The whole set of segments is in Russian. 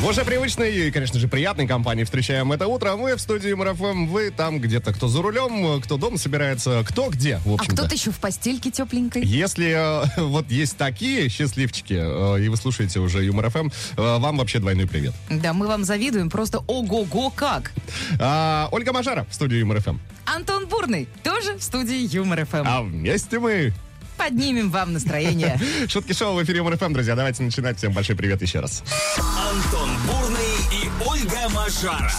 В уже привычной и, конечно же, приятной компании встречаем это утро. Мы в студии Юмор ФМ, вы там где-то, кто за рулем, кто дома собирается, кто где, в А общем-то. кто-то еще в постельке тепленькой. Если э, вот есть такие счастливчики, э, и вы слушаете уже Юмор ФМ, э, вам вообще двойной привет. Да, мы вам завидуем просто ого-го как. А, Ольга Мажара в студии Юмор ФМ. Антон Бурный тоже в студии Юмор ФМ. А вместе мы... Поднимем вам настроение. Шутки шоу в эфире Юмор ФМ, друзья. Давайте начинать. Всем большой привет еще раз. Антон Бурный и Ольга Мажара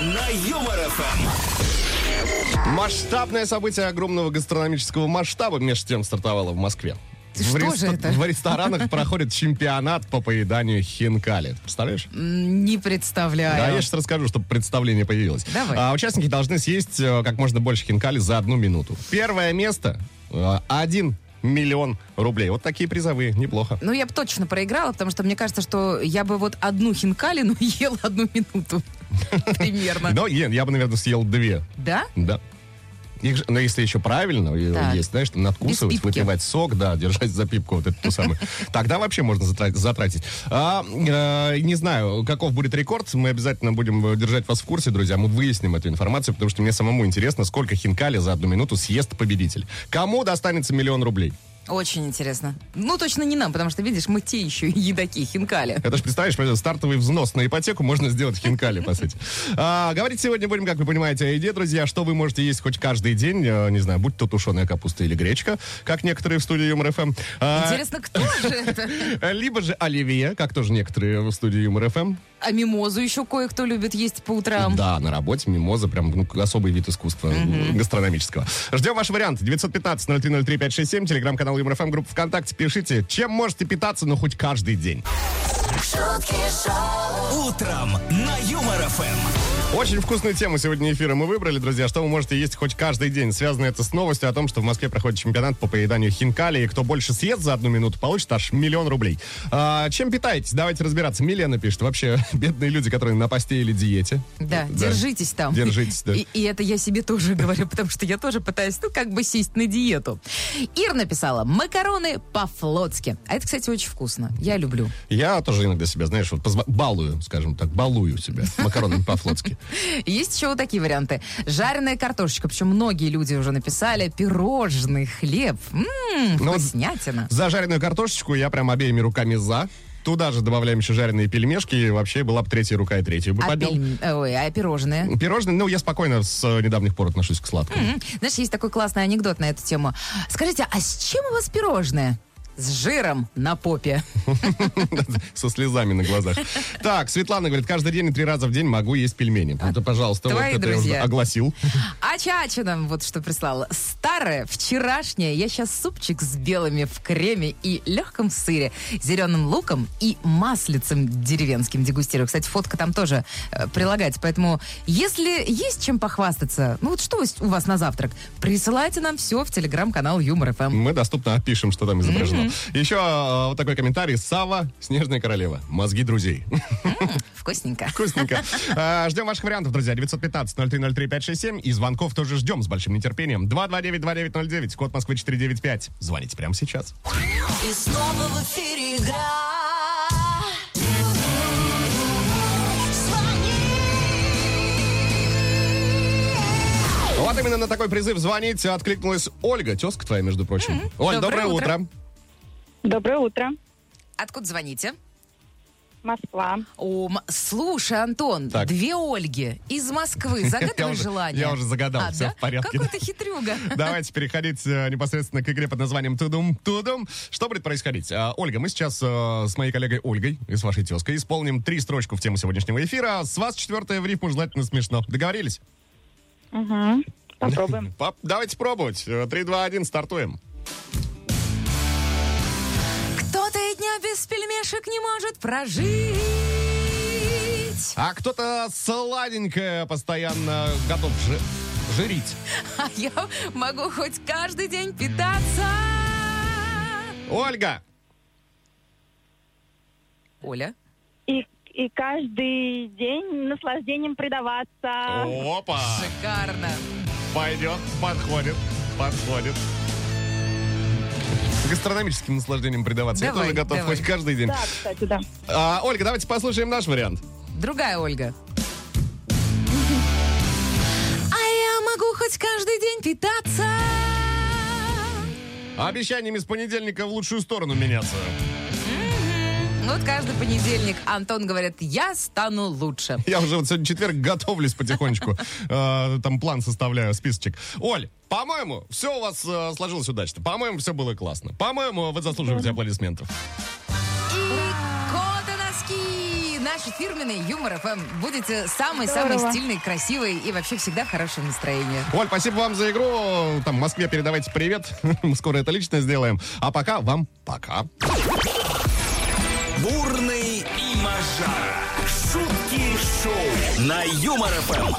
на Юмор ФМ. Масштабное событие огромного гастрономического масштаба между тем стартовало в Москве. Что в же это? В ресторанах проходит чемпионат по поеданию хинкали. Представляешь? Не Да, представляю. я сейчас расскажу, чтобы представление появилось. Давай. А, участники должны съесть э, как можно больше хинкали за одну минуту. Первое место э, один миллион рублей. Вот такие призовые, неплохо. Ну, я бы точно проиграла, потому что мне кажется, что я бы вот одну хинкалину ела одну минуту. Примерно. Но я бы, наверное, съел две. Да? Да. Их же- но если еще правильно Так. есть, знаешь, надкусывать, Без пипки. выпивать сок, да, держать за пипку вот эту ту самую, тогда вообще можно затратить. затратить. А, э, не знаю, каков будет рекорд, мы обязательно будем э, держать вас в курсе, друзья, мы выясним эту информацию, потому что мне самому интересно, сколько хинкали за одну минуту съест победитель. Кому достанется миллион рублей? Очень интересно. Ну, точно не нам, потому что, видишь, мы те еще едаки, хинкали. Это ж, представляешь, стартовый взнос на ипотеку можно сделать хинкали, по сути. А, говорить сегодня будем, как вы понимаете, о еде, друзья. Что вы можете есть хоть каждый день, э, не знаю, будь то тушеная капуста или гречка, как некоторые в студии Юмор ФМ. А, Интересно, кто же это? Либо же оливье, как тоже некоторые в студии Юмор ФМ. А мимозу еще кое-кто любит есть по утрам. Да, на работе мимоза, прям ну, особый вид искусства м, гастрономического. Ждем ваш вариант. 915-0303-567, телеграм-канал Юмор ФМ, группа ВКонтакте. Пишите, чем можете питаться, ну, хоть каждый день. Утром на Юмор ФМ. Очень вкусную тему сегодня эфира мы выбрали, друзья. Что вы можете есть хоть каждый день? Связано это с новостью о том, что в Москве проходит чемпионат по поеданию хинкали. И кто больше съест за одну минуту, получит аж миллион рублей. А, чем питаетесь? Давайте разбираться. Милена пишет. Вообще, бедные люди, которые на посте или диете. Да, держитесь там. Держитесь, да. И, и это я себе тоже говорю, потому что я тоже пытаюсь, ну, как бы сесть на диету. Ир написала, макароны по-флотски. А это, кстати, очень вкусно. Я люблю. Я тоже иногда себя, знаешь, вот позва- балую, скажем так, балую себя макаронами по-флотски. Есть еще вот такие варианты. Жареная картошечка, причем многие люди уже написали. Пирожный хлеб. Ммм, вкуснятина. За жареную картошечку я прям обеими руками за. Туда же добавляем еще жареные пельмешки. И вообще была бы третья рука и третью бы А, поднял. э, Ой, а пирожные? Пирожные, ну, я спокойно с недавних пор отношусь к сладкому. М, Знаешь, есть такой классный анекдот на эту тему. Скажите, а с чем у вас пирожные? С жиром на попе. Со слезами на глазах. Так, Светлана говорит, каждый день и три раза в день могу есть пельмени. Это, пожалуйста, вот это я уже огласил. А Чача нам вот что прислала. Старое, вчерашнее. Я сейчас супчик с белыми в креме и легком сыре, зеленым луком и маслицем деревенским дегустирую. Кстати, фотка там тоже э, прилагается. Поэтому, если есть чем похвастаться, ну вот что у вас на завтрак, присылайте нам все в телеграм-канал Юмор ФМ. Мы доступно опишем, что там изображено. Еще э, вот такой комментарий. Сава, Снежная королева. Мозги друзей. Вкусненько. Вкусненько. А, Ждем ваших вариантов, друзья. 915-0303-567. И звонков тоже ждем с большим нетерпением. 229-2909, код Москвы 495. Звоните прямо сейчас. И снова в эфире игра. Вот именно на такой призыв звонить откликнулась Ольга, тезка твоя, между прочим. Оль, доброе, Доброе утро. утро. Доброе утро. Откуда звоните? Москва. О, м- слушай, Антон, Так. две Ольги из Москвы. Загадывай желание. я уже загадал, А, всё да? в порядке, Какой ты хитрюга. Давайте переходить э, непосредственно к игре под названием Тудум Тудум. Что будет происходить? А, Ольга, мы сейчас э, с моей коллегой Ольгой и с вашей тезкой исполним три строчку в тему сегодняшнего эфира. С вас четвертая в рифму желательно смешно. Договорились? Угу. Попробуем. Давайте пробовать. Э, Три, два, один, стартуем. Без пельмешек не может прожить. А кто-то сладенькое постоянно готов жи- жирить. А я могу хоть каждый день питаться. Ольга! Оля, и каждый день наслаждением предаваться. Опа! Шикарно. Пойдет, подходит, подходит. Гастрономическим наслаждением предаваться. Давай, Я тоже готов давай. хоть каждый день. Да, кстати, да. А, Ольга, давайте послушаем наш вариант. Другая Ольга. А я могу хоть каждый день питаться. Обещаниями с понедельника в лучшую сторону меняться. Вот каждый понедельник Антон говорит, я стану лучше. Я уже вот сегодня четверг готовлюсь потихонечку. Э, Там план составляю, списочек. Оль, по-моему, все у вас э, сложилось удачно. По-моему, все было классно. По-моему, вы заслуживаете аплодисментов. И коды носки! Наши фирменные Юмор ФМ. Будете самый-самый Здорово. стильный, красивый и вообще всегда в хорошем настроении. Оль, спасибо вам за игру. Там в Москве передавайте привет. Мы скоро это лично сделаем. А пока вам пока. Бурный и Мажара. Шутки шоу на Юмор ФМ.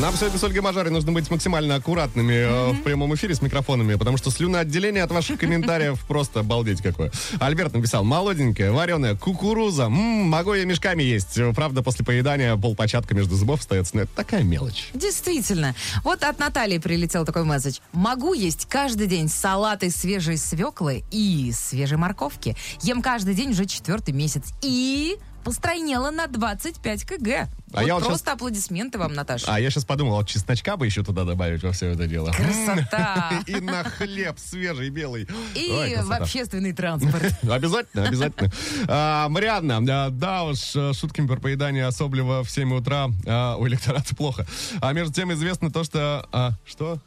Нам сегодня с Ольгой Мажарой нужно быть максимально аккуратными э, в прямом эфире с микрофонами, потому что слюноотделение от ваших комментариев просто обалдеть какое. Альберт написал, молоденькая, вареная, кукуруза, М, могу я мешками есть. Правда, после поедания полпочатка между зубов остается, но это такая мелочь. Действительно. Вот от Натальи прилетел такой месседж. Могу есть каждый день салат из свежей свеклы и свежей морковки. Ем каждый день уже четвертый месяц. И постройнела на 25 кг. А вот я вот просто щас- аплодисменты вам, Наташа. А я сейчас подумал, вот чесночка бы еще туда добавить во все это дело. Красота. И на хлеб свежий, белый. И Ой, в общественный транспорт. Обязательно, обязательно. А, Марианна, а, да уж, э, шутками про поедание особливо в 7 утра а, у электората плохо. А между тем известно то, что... а, что?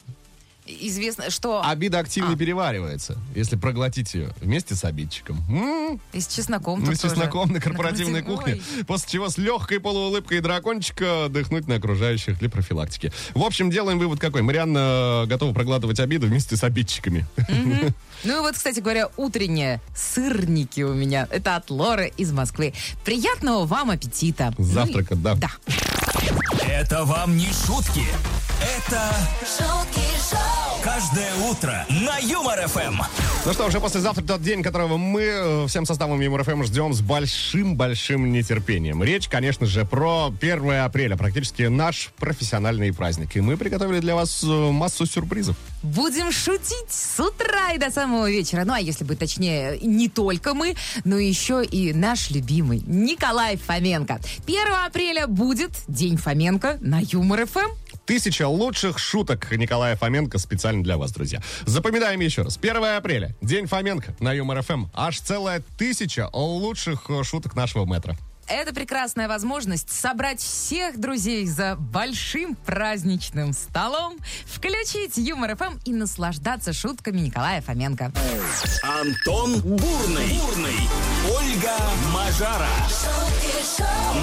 Известно, что Обида активно А. переваривается, если проглотить ее вместе с обидчиком. М, и с чесноком Ну, с чесноком тоже. на корпоративной корпоративной. кухне. После чего с легкой полуулыбкой дракончика дыхнуть на окружающих для профилактики. В общем, делаем вывод какой. Марианна готова проглатывать обиду вместе с обидчиками. Ну и вот, кстати говоря, утренние сырники у меня. Это от Лоры из Москвы. Приятного вам аппетита. Завтрака, Ну и- да. Да. Это вам не шутки. Это шутки шоу, каждое утро на Юмор ФМ. Ну что, уже послезавтра тот день, которого мы э, всем составом Юмор ФМ ждем с большим-большим нетерпением. Речь, конечно же, про 1 апреля, практически наш профессиональный праздник. И мы приготовили для вас э, массу сюрпризов. Будем шутить с утра и до самого вечера. Ну, а если быть точнее, не только мы, но еще и наш любимый Николай Фоменко. 1 апреля будет День Фоменко на Юмор ФМ. Тысяча лучших шуток Николая Фоменко специально для вас, друзья. Запоминаем еще раз. 1 апреля, День Фоменко на Юмор ФМ. Аж целая тысяча лучших шуток нашего мэтра. Это прекрасная возможность собрать всех друзей за большим праздничным столом, включить Юмор ФМ и наслаждаться шутками Николая Фоменко. Антон Бурный. Бурный. Ольга Мажара.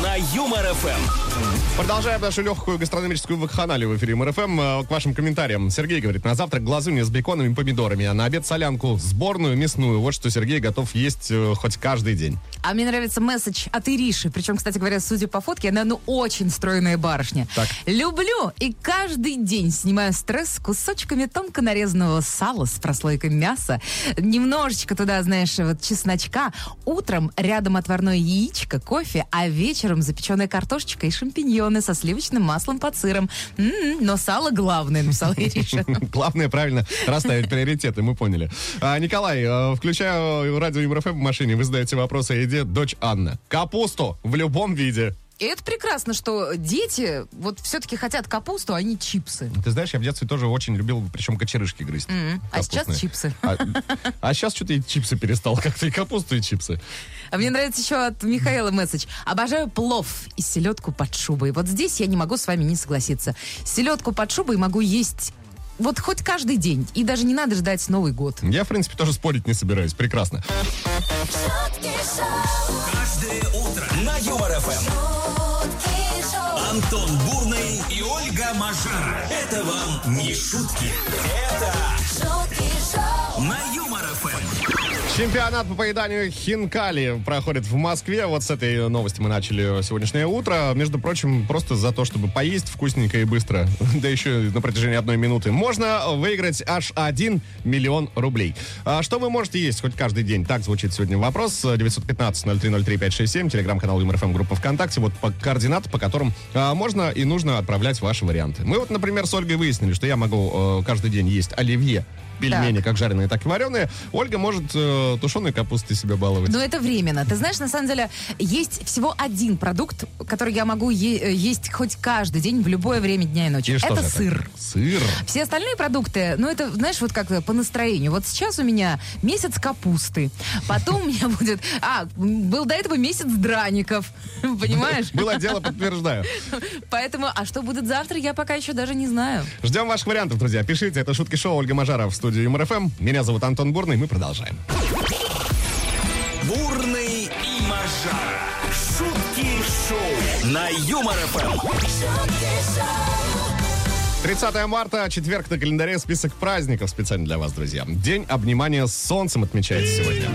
На Юмор ФМ. Продолжаем нашу легкую гастрономическую вакханалию в эфире МРФМ. Э, К вашим комментариям. Сергей говорит, на завтрак глазунья с беконом и помидорами, а на обед солянку сборную, мясную. Вот что Сергей готов есть э, хоть каждый день. А мне нравится месседж от Ириши. Причем, кстати говоря, судя по фотке, она ну очень стройная барышня. Так. Люблю и каждый день снимаю стресс кусочками тонко нарезанного сала с прослойкой мяса. Немножечко туда, знаешь, вот чесночка. Утром рядом отварное яичко, кофе, а вечером запеченная картошечка и шампиньоны со сливочным маслом под сыром. М-м, но сало главное, написала Ириша. Главное правильно расставить приоритеты, мы поняли. А, Николай, э, включаю радио МРФМ в машине, вы задаете вопросы о еде. Дочь Анна. Капусту в любом виде. И это прекрасно, что дети вот все-таки хотят капусту, а не чипсы. Ты знаешь, я в детстве тоже очень любил, причем кочерышки грызть. А сейчас чипсы. А, а сейчас что-то и чипсы перестал, как-то и капусту, и чипсы. А мне нравится еще от Михаила месседж. Обожаю плов и селедку под шубой. Вот здесь я не могу с вами не согласиться. Селедку под шубой могу есть вот хоть каждый день. И даже не надо ждать Новый год. Я, в принципе, тоже спорить не собираюсь. Прекрасно. шутки шоу, Каждое утро на Юмор ФМ. шутки шоу, Антон Бурный и Ольга Мажара. Это вам не шутки. Это шутки шоу, на Юмор. Чемпионат по поеданию хинкали проходит в Москве. Вот с этой новости мы начали сегодняшнее утро. Между прочим, просто за то, чтобы поесть вкусненько и быстро, да еще на протяжении одной минуты, можно выиграть аж 1 миллион рублей. А что вы можете есть хоть каждый день? Так звучит сегодня вопрос. 915-0303-567, телеграм-канал ЮморФМ, группа ВКонтакте. Вот по координаты, по которым а, можно и нужно отправлять ваши варианты. Мы вот, например, с Ольгой выяснили, что я могу э, каждый день есть оливье, пельмени, как жареные, так и вареные. Ольга может э, тушеной капустой себя баловать. Но это временно. Ты знаешь, на самом деле, есть всего один продукт, который я могу е- э, есть хоть каждый день в любое время дня и ночи. И это сыр. это? Сыр. Все остальные продукты, ну это, знаешь, вот как по настроению. Вот сейчас у меня месяц капусты, потом у меня будет... А, был до этого месяц драников, понимаешь? Было дело, подтверждаю. Поэтому, а что будет завтра, я пока еще даже не знаю. Ждем ваших вариантов, друзья. Пишите. Это Шутки Шоу Ольга Мажара в студии Юмор ФМ. Меня зовут Антон Бурный. Мы продолжаем. Бурный и Мажара. Шутки шоу на Юмор ФМ. шутки шоу, 30 марта, четверг на календаре, список праздников специально для вас, друзья. День обнимания с солнцем отмечается сегодня.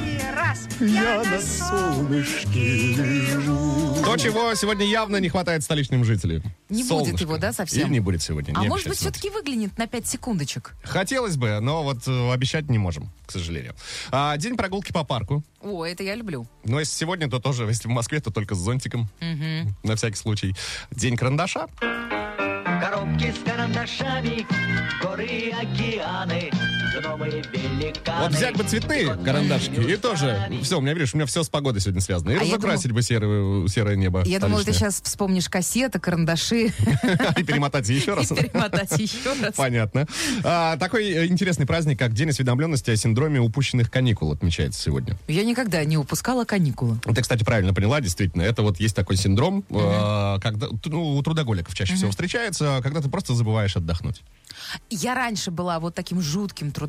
То, чего сегодня явно не хватает столичным жителям. Не будет Солнышко. его, да, совсем? Или не будет сегодня. А не может быть, все-таки выглянет на 5 секундочек? Хотелось бы, но вот э, обещать не можем, к сожалению. А, день прогулки по парку. О, это я люблю. Но если сегодня, то тоже, если в Москве, то только с зонтиком. На всякий случай. День карандаша. Коробки с карандашами, горы океаны. Вот взять бы цветные карандашики и тоже... Все, у меня, видишь, у меня все с погодой сегодня связано. И А разукрасить бы серое, серое небо. Я думала, ты сейчас вспомнишь кассеты, карандаши И перемотать еще раз. и перемотать еще раз. Понятно. А, такой э, интересный праздник, как День осведомленности о синдроме упущенных каникул отмечается сегодня. Я никогда не упускала каникулы. Ты, кстати, правильно поняла, действительно. Это вот есть такой синдром, э, когда ну, у трудоголиков чаще всего встречается, когда ты просто забываешь отдохнуть. Я раньше была вот таким жутким трудоголиком,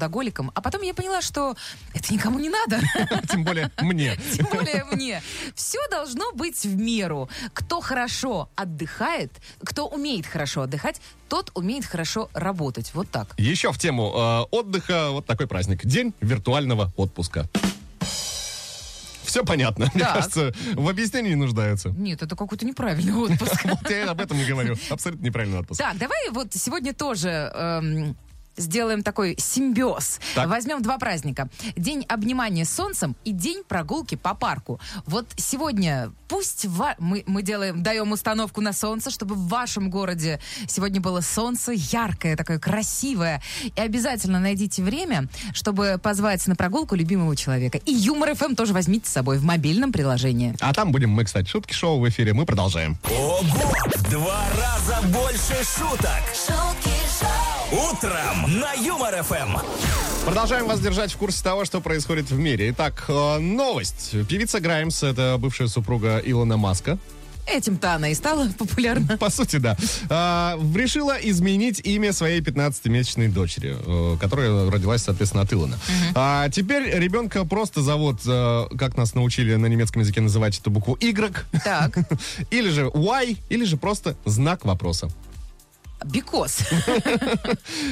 а потом я поняла, что это никому не надо. Тем более мне. Тем более мне. Все должно быть в меру. Кто хорошо отдыхает, кто умеет хорошо отдыхать, тот умеет хорошо работать. Вот так. Еще в тему э, отдыха вот такой праздник. День виртуального отпуска. Все понятно. Мне Так. кажется, в объяснении не нуждается. Нет, это какой-то неправильный отпуск. Вот я об этом и говорю. Абсолютно неправильный отпуск. Так, давай вот сегодня тоже эм, сделаем такой симбиоз. Так. Возьмем два праздника. День обнимания солнцем и день прогулки по парку. Вот сегодня пусть ва- мы, мы делаем, даем установку на солнце, чтобы в вашем городе сегодня было солнце яркое, такое красивое. И обязательно найдите время, чтобы позвать на прогулку любимого человека. И Юмор ФМ тоже возьмите с собой в мобильном приложении. А там будем мы, кстати, шутки шоу в эфире. Мы продолжаем. Ого! В два раза больше шуток. шутки Утром на Юмор ФМ. Продолжаем вас держать в курсе того, что происходит в мире. Итак, э, новость. Певица Граймс, это бывшая супруга Илона Маска. Этим-то она и стала популярна. По сути, да. А, решила изменить имя своей 15-месячной дочери, э, которая родилась, соответственно, от Илона. А теперь ребенка просто зовут, как нас научили на немецком языке называть эту букву Y, Так, или же Y, или же просто знак вопроса. Бикос.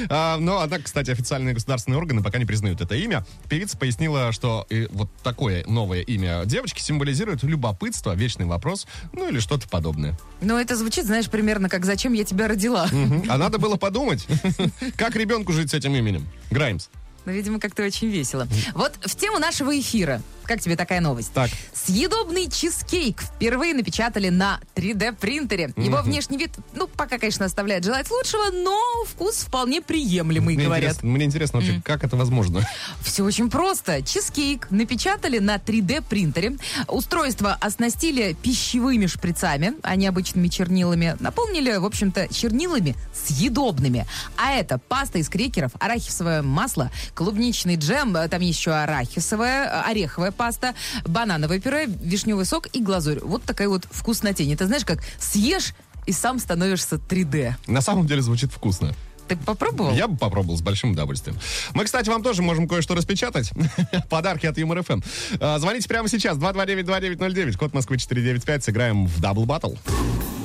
Но, однако, кстати, официальные государственные органы пока не признают это имя. Певица пояснила, что вот такое новое имя девочки символизирует любопытство, вечный вопрос, ну или что-то подобное. Ну, это звучит, знаешь, примерно как «Зачем я тебя родила?» А надо было подумать, как ребенку жить с этим именем. Граймс. Ну, видимо, как-то очень весело. Вот в тему нашего эфира. Как тебе такая новость? Так. Съедобный чизкейк впервые напечатали на 3D-принтере. Его внешний вид, ну, пока, конечно, оставляет желать лучшего, но вкус вполне приемлемый, Мне говорят. интересно, мне интересно вообще, как это возможно. Все очень просто. Чизкейк напечатали на 3D-принтере. Устройство оснастили пищевыми шприцами, а не обычными чернилами. Наполнили, в общем-то, чернилами съедобными. А это паста из крекеров, арахисовое масло, клубничный джем, э, там еще арахисовая, э, ореховая паста, банановое пюре, вишневый сок и глазурь. Вот такая вот вкуснотень. Это знаешь, как съешь и сам становишься 3D. На самом деле звучит вкусно. Ты попробовал? Я бы попробовал с большим удовольствием. Мы, кстати, вам тоже можем кое-что распечатать. Подарки от Юмор ФМ. А, Звоните прямо сейчас. 229-2909, код Москвы 495. Сыграем в double battle.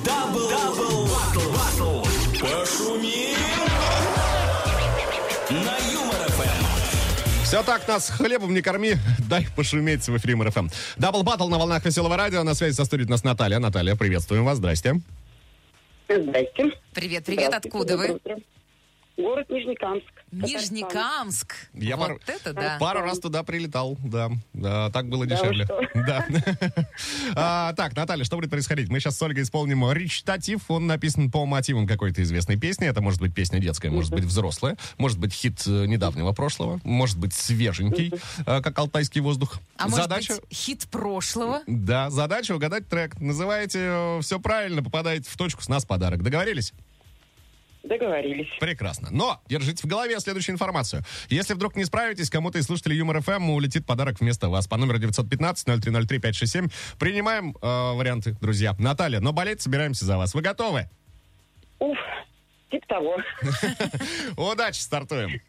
Double battle. Пошумим. Все так, нас хлебом не корми, дай пошуметь в эфире Юмор ФМ. Double battle на волнах веселого радио. На связи со студией нас Наталья. Наталья, приветствуем вас, здрасте. Здрасте. Привет, привет, откуда вы? Город Нижнекамск. Нижнекамск. Я вот пару- это да. Пару раз туда прилетал, да. Да, так было Да дешевле. Да. А, Так, Наталья, что будет происходить? Мы сейчас с Ольгой исполним речитатив. Он написан по мотивам какой-то известной песни. Это может быть песня детская, может быть взрослая, может быть хит э, недавнего прошлого, может быть свеженький, э, как алтайский воздух. А может Задача... быть, хит прошлого? Да, задача угадать трек. Называете все правильно, попадаете в точку, с нас подарок. Договорились? Договорились. Прекрасно. Но держите в голове следующую информацию. Если вдруг не справитесь, кому-то из слушателей Юмор ФМ улетит подарок вместо вас по номеру 915-0303-567. Принимаем э, варианты, друзья. Наталья, но болеть собираемся за вас. Вы готовы? Уф, типа того. Удачи, стартуем.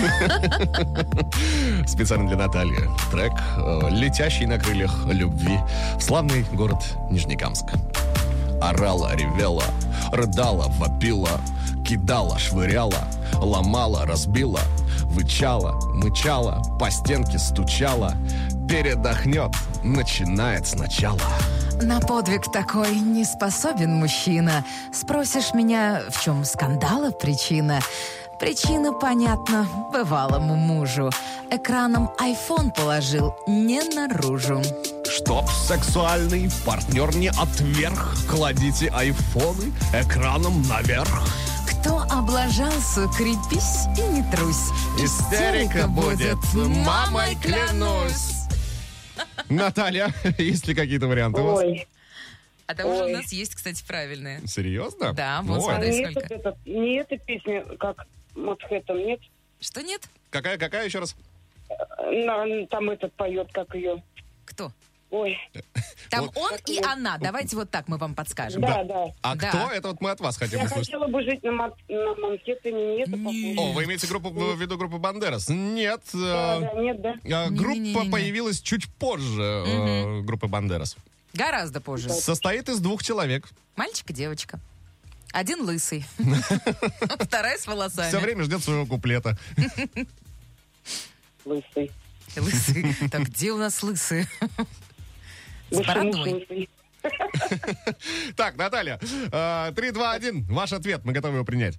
Специально для Натальи. Трек э, «Летящий на крыльях любви» в славный город Нижнекамск. Орала, ревела, рыдала, вопила, кидала, швыряла, ломала, разбила, вычала, мычала, по стенке стучала, передохнет, начинает сначала. На подвиг такой не способен мужчина. Спросишь меня, в чем скандала причина? Причина понятна бывалому мужу. Экраном iPhone положил не наружу. Чтоб сексуальный партнер не отверг, кладите айфоны экраном наверх. Кто облажался, крепись и не трусь. Истерика будет, мамой клянусь. Наталья, есть ли какие-то варианты у вас? Ой, А там уже у Ой. нас есть, кстати, правильные. Серьезно? Да, вот Ой. смотри. а сколько? этот, не эта песня, как Мосхэттен, нет? Что нет? Какая, какая еще раз? На- там этот поет, как ее. Кто? Ой, Там Вот. он и она. Давайте вот так мы вам подскажем. да, да. А Да. кто? Это вот мы от вас хотим Я услышать. хотела бы жить на, Ман- на Манхэттене, нет? Не. О, вы имеете группу в виду группу Бандерас? Нет. Да, э, да, нет, да. э, Группа Не-не-не-не. появилась чуть позже э, группы Бандерас. Гораздо позже. Состоит из двух человек. Мальчик и девочка. Один лысый. Вторая с волосами. Все время ждет своего куплета. Лысый. Лысый. Так, где у нас лысые? С бородой. лысый. Так, Наталья, э, 3, 2, 1. Ваш ответ. Мы готовы его принять.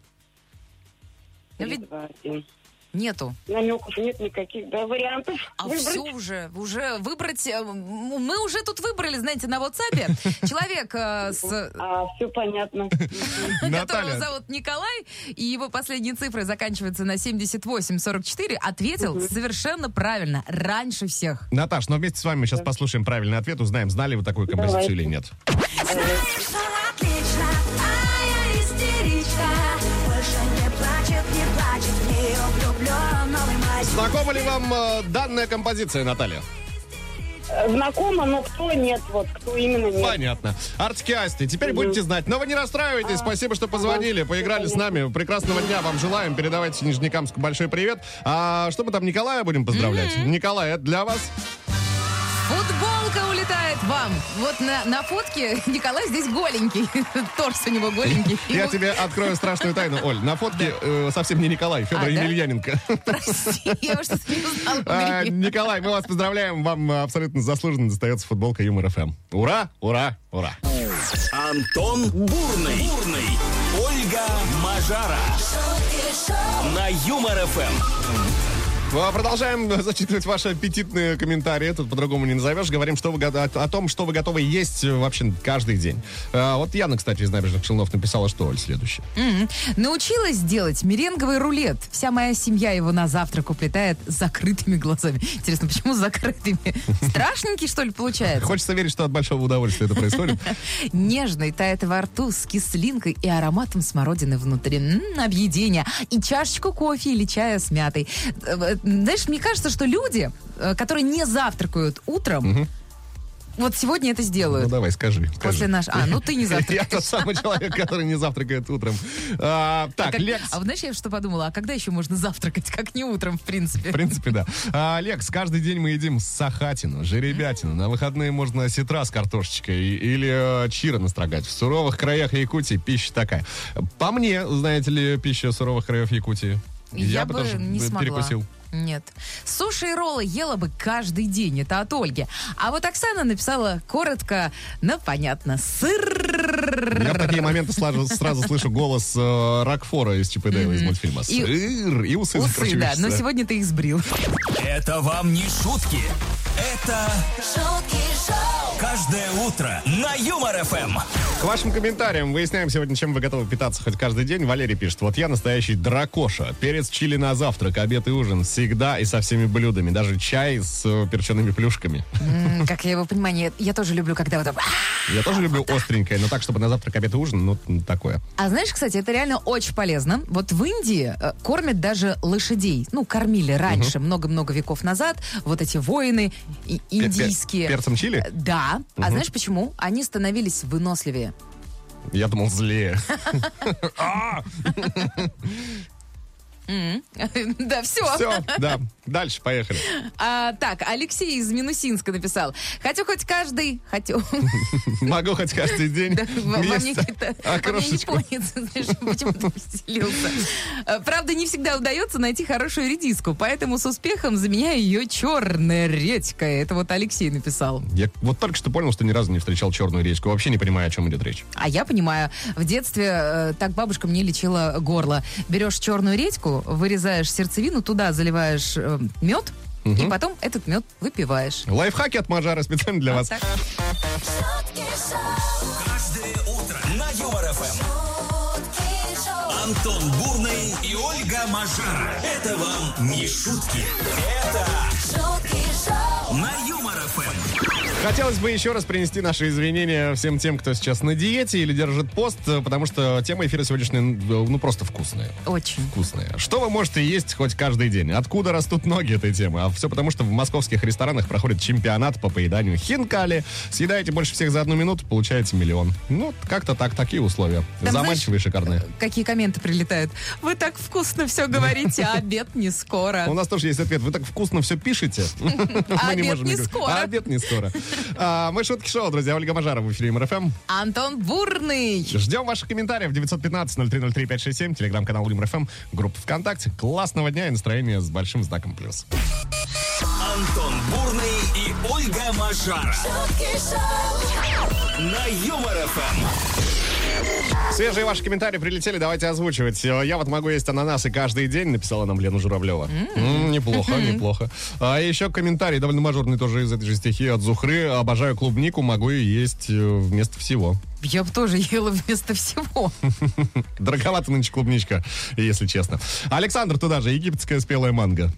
Ну, ведь Два, один. Нету. Намеков нет никаких, да, вариантов. А выбрать. все уже, уже выбрать... э, Мы уже тут выбрали, знаете, на WhatsApp человек, э, с, А, все понятно. которого зовут Николай, и его последние цифры заканчиваются на 7844, ответил совершенно правильно, раньше всех. Наташ, но вместе с вами мы сейчас послушаем правильный ответ, узнаем, знали вы такую композицию или нет. Знакома ли вам э, данная композиция, Наталья? Знакомо, но кто нет, вот, кто именно нет. Понятно. Артики Асти, теперь будете знать. Но вы не расстраивайтесь. Спасибо, что позвонили, поиграли с нами. Прекрасного дня вам желаем. Передавайте Нижнекамску большой привет. А что мы там Николая будем поздравлять? Николай, это для вас. Футболка улетает вам. Вот на, на фотке Николай здесь голенький. Торс у него голенький. Я Ему- тебе открою страшную тайну, Оль. На фотке э, совсем не Николай, Федор А, да? Емельяненко. Прости, я уж что-то не узнала. А. Николай, мы вас поздравляем. Вам абсолютно заслуженно достается футболка Юмор ФМ. Ура, ура, ура. Антон Бурный. Бурный. Ольга Мажара. На Юмор ФМ. Ну, а Продолжаем зачитывать ваши аппетитные комментарии. Тут по-другому не назовешь. Говорим что вы, о, о том, что вы готовы есть э, вообще каждый день. А, вот Яна, кстати, из набережных Челнов написала, что, Оль, следующее. Мгм. Научилась делать меренговый рулет. Вся моя семья его на завтрак уплетает с закрытыми глазами. Интересно, почему с закрытыми? Страшненький, что ли, получается? Хочется верить, что от большого удовольствия это происходит. Нежный, тает во рту, с кислинкой и ароматом смородины внутри. Объедение. И чашечку кофе или чая с мятой. Знаешь, мне кажется, что люди, э, которые не завтракают утром, Вот сегодня это Ну сделают. давай, скажи. скажи. После наш... А, ну ты не Я завтракаешь. тот самый человек, который не завтракает утром. А, А так, как- Лекс. А вот знаешь, я что подумала? А когда еще можно завтракать? Как не утром, в принципе. В принципе, да. А, Лекс, каждый день мы едим сахатину, жеребятину. На выходные можно сетра с картошечкой или э, чира настрогать. В суровых краях Якутии пища такая. По мне, знаете ли, пища суровых краев Якутии. Я, бы тоже не смогла. перекусил. Нет. Суши и роллы ела бы каждый день. Это от Ольги. А вот Оксана написала коротко, но понятно. Сыр. Я в такие моменты сразу, сразу слышу голос э, Рокфора из и Дейла из мультфильма. И- Сыр и усы, Усы, да. Но сегодня ты их сбрил. Это вам не шутки. Это шутки шоу, каждое утро на Юмор ФМ. К вашим комментариям выясняем сегодня, чем вы готовы питаться хоть каждый день. Валерий пишет, вот я настоящий дракоша. Перец чили на завтрак, обед и ужин. Всегда и со всеми блюдами. Даже чай с э, перчеными плюшками. М, Как я его понимаю, нет, я тоже люблю, когда вот так! Я тоже люблю остренькое, но так, чтобы на завтрак, обед и ужин, ну, такое. А знаешь, кстати, это реально очень полезно. Вот в Индии э, кормят даже лошадей. Ну, кормили раньше, много-много веков назад. Вот эти воины и- Пе- пе- индийские. Перцем чили? Да. А знаешь почему? Они становились выносливее. Я думал, злее. Да, все. Все, да. Дальше, поехали. А, так, Алексей из Минусинска написал. Хочу хоть каждый... Хочу. Могу хоть каждый день Да, во мне знаешь, почему-то поселился. Э, Правда, не всегда удается найти хорошую редиску, поэтому с успехом заменяю ее черной редькой. Это вот Алексей написал. Я вот только что понял, что ни разу не встречал черную речку. Вообще не понимаю, о чем идет речь. А я понимаю, в детстве э, так бабушка мне лечила горло. Берешь черную редьку, вырезаешь сердцевину, туда заливаешь э, мед, и потом этот мед выпиваешь. Лайфхаки от Мажара специально для вас. Так. шутки шоу, Каждое утро на Юмор ФМ. шутки шоу, Антон Бурный и Ольга Мажара. Это вам не шутки. Это шутки шоу, на Юмор ФМ. Хотелось бы еще раз принести наши извинения всем тем, кто сейчас на диете или держит пост, э, потому что тема эфира сегодняшняя, э, ну, просто вкусная. Очень. Вкусная. Что вы можете есть хоть каждый день? Откуда растут ноги этой темы? А все потому, что в московских ресторанах проходит чемпионат по поеданию хинкали. Съедаете больше всех за одну минуту, получаете миллион. Ну, как-то так, такие условия. Там, Заманчивые, знаешь, шикарные. Какие комменты прилетают? Вы так вкусно все говорите, а обед не скоро. У нас тоже есть ответ. Вы так вкусно все пишете. Мы обед не скоро. А обед не скоро. А, Мы шутки шоу, друзья. Ольга Мажара в эфире МРФМ. Антон Бурный. Ждем ваших комментариев. 915-0303-567, телеграм-канал ЮморФМ, группа ВКонтакте. Классного дня и настроения с большим знаком плюс. Антон Бурный и Ольга Мажара шутки шоу, на Юмор ФМ. Свежие ваши комментарии прилетели, давайте озвучивать. Э, Я вот могу есть ананасы каждый день, написала нам Лена Журавлева. М, Неплохо, неплохо. А еще комментарий довольно мажорный тоже из этой же стихи от Зухры. Обожаю клубнику, могу ее есть э, вместо всего. Я бы тоже ела вместо всего. Дороговато нынче клубничка, если честно. Александр туда же, египетская спелая манго.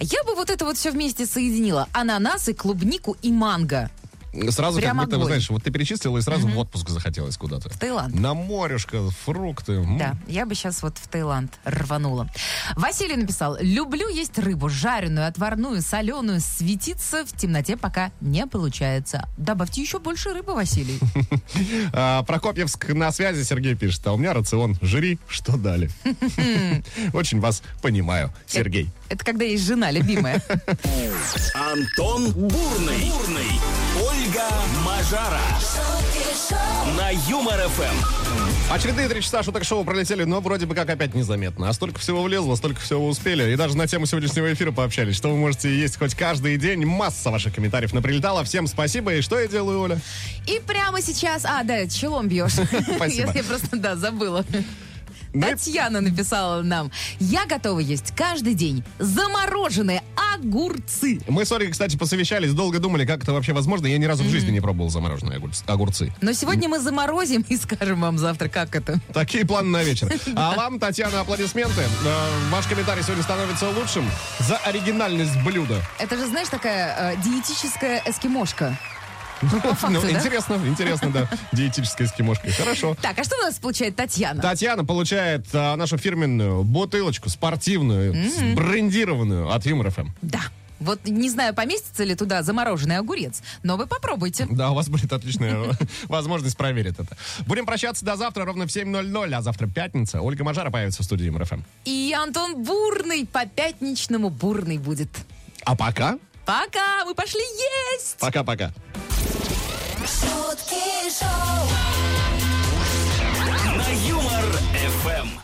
Я бы вот это вот все вместе соединила. Ананасы, клубнику и манго. Сразу Прям как будто, огонь. знаешь, вот ты перечислила и сразу в отпуск захотелось куда-то. В Таиланд. На морешко, фрукты. М. Да, я бы сейчас вот в Таиланд рванула. Василий написал, люблю есть рыбу, жареную, отварную, соленую, светиться в темноте пока не получается. Добавьте еще больше рыбы, Василий. А, Прокопьевск на связи, Сергей пишет. А у меня рацион. Жри, что дали. Очень вас понимаю, Сергей. Это когда есть жена любимая. Антон Бурный. Бурный. Ольга Мажара на Юмор ФМ. Очередные три часа шуток-шоу пролетели, но вроде бы как опять незаметно. А столько всего влезло, столько всего успели. И даже на тему сегодняшнего эфира пообщались. Что вы можете есть хоть каждый день. Масса ваших комментариев наприлетала. Всем спасибо. И что я делаю, Оля? И прямо сейчас... А, да, челом бьешь. Спасибо. Я просто, да, забыла. Татьяна написала нам. Я готова есть каждый день замороженные огурцы. Мы с Ольгой, кстати, посовещались, долго думали, как это вообще возможно. Я ни разу в жизни не пробовал замороженные огурц- огурцы. Но сегодня мы заморозим и скажем вам завтра, как это. Такие планы на вечер. А вам, Татьяна, аплодисменты. Э, Ваш комментарий сегодня становится лучшим за оригинальность блюда. Это же, знаешь, такая э, диетическая эскимошка. Ну, по факту, Ну, да? интересно, интересно, да. Диетической эскимошкой. Хорошо. Так, а что у нас получает Татьяна? Татьяна получает а, нашу фирменную бутылочку спортивную, брендированную от Юмор ФМ. Да. Вот не знаю, поместится ли туда замороженный огурец, но вы попробуйте. Да, у вас будет отличная возможность проверить это. Будем прощаться до завтра ровно в 7.00, а завтра пятница. Ольга Мажара появится в студии МРФМ. И Антон Бурный по пятничному бурный будет. А пока, Пока, мы пошли есть! пока-пока. шутки шоу. На Юмор ФМ.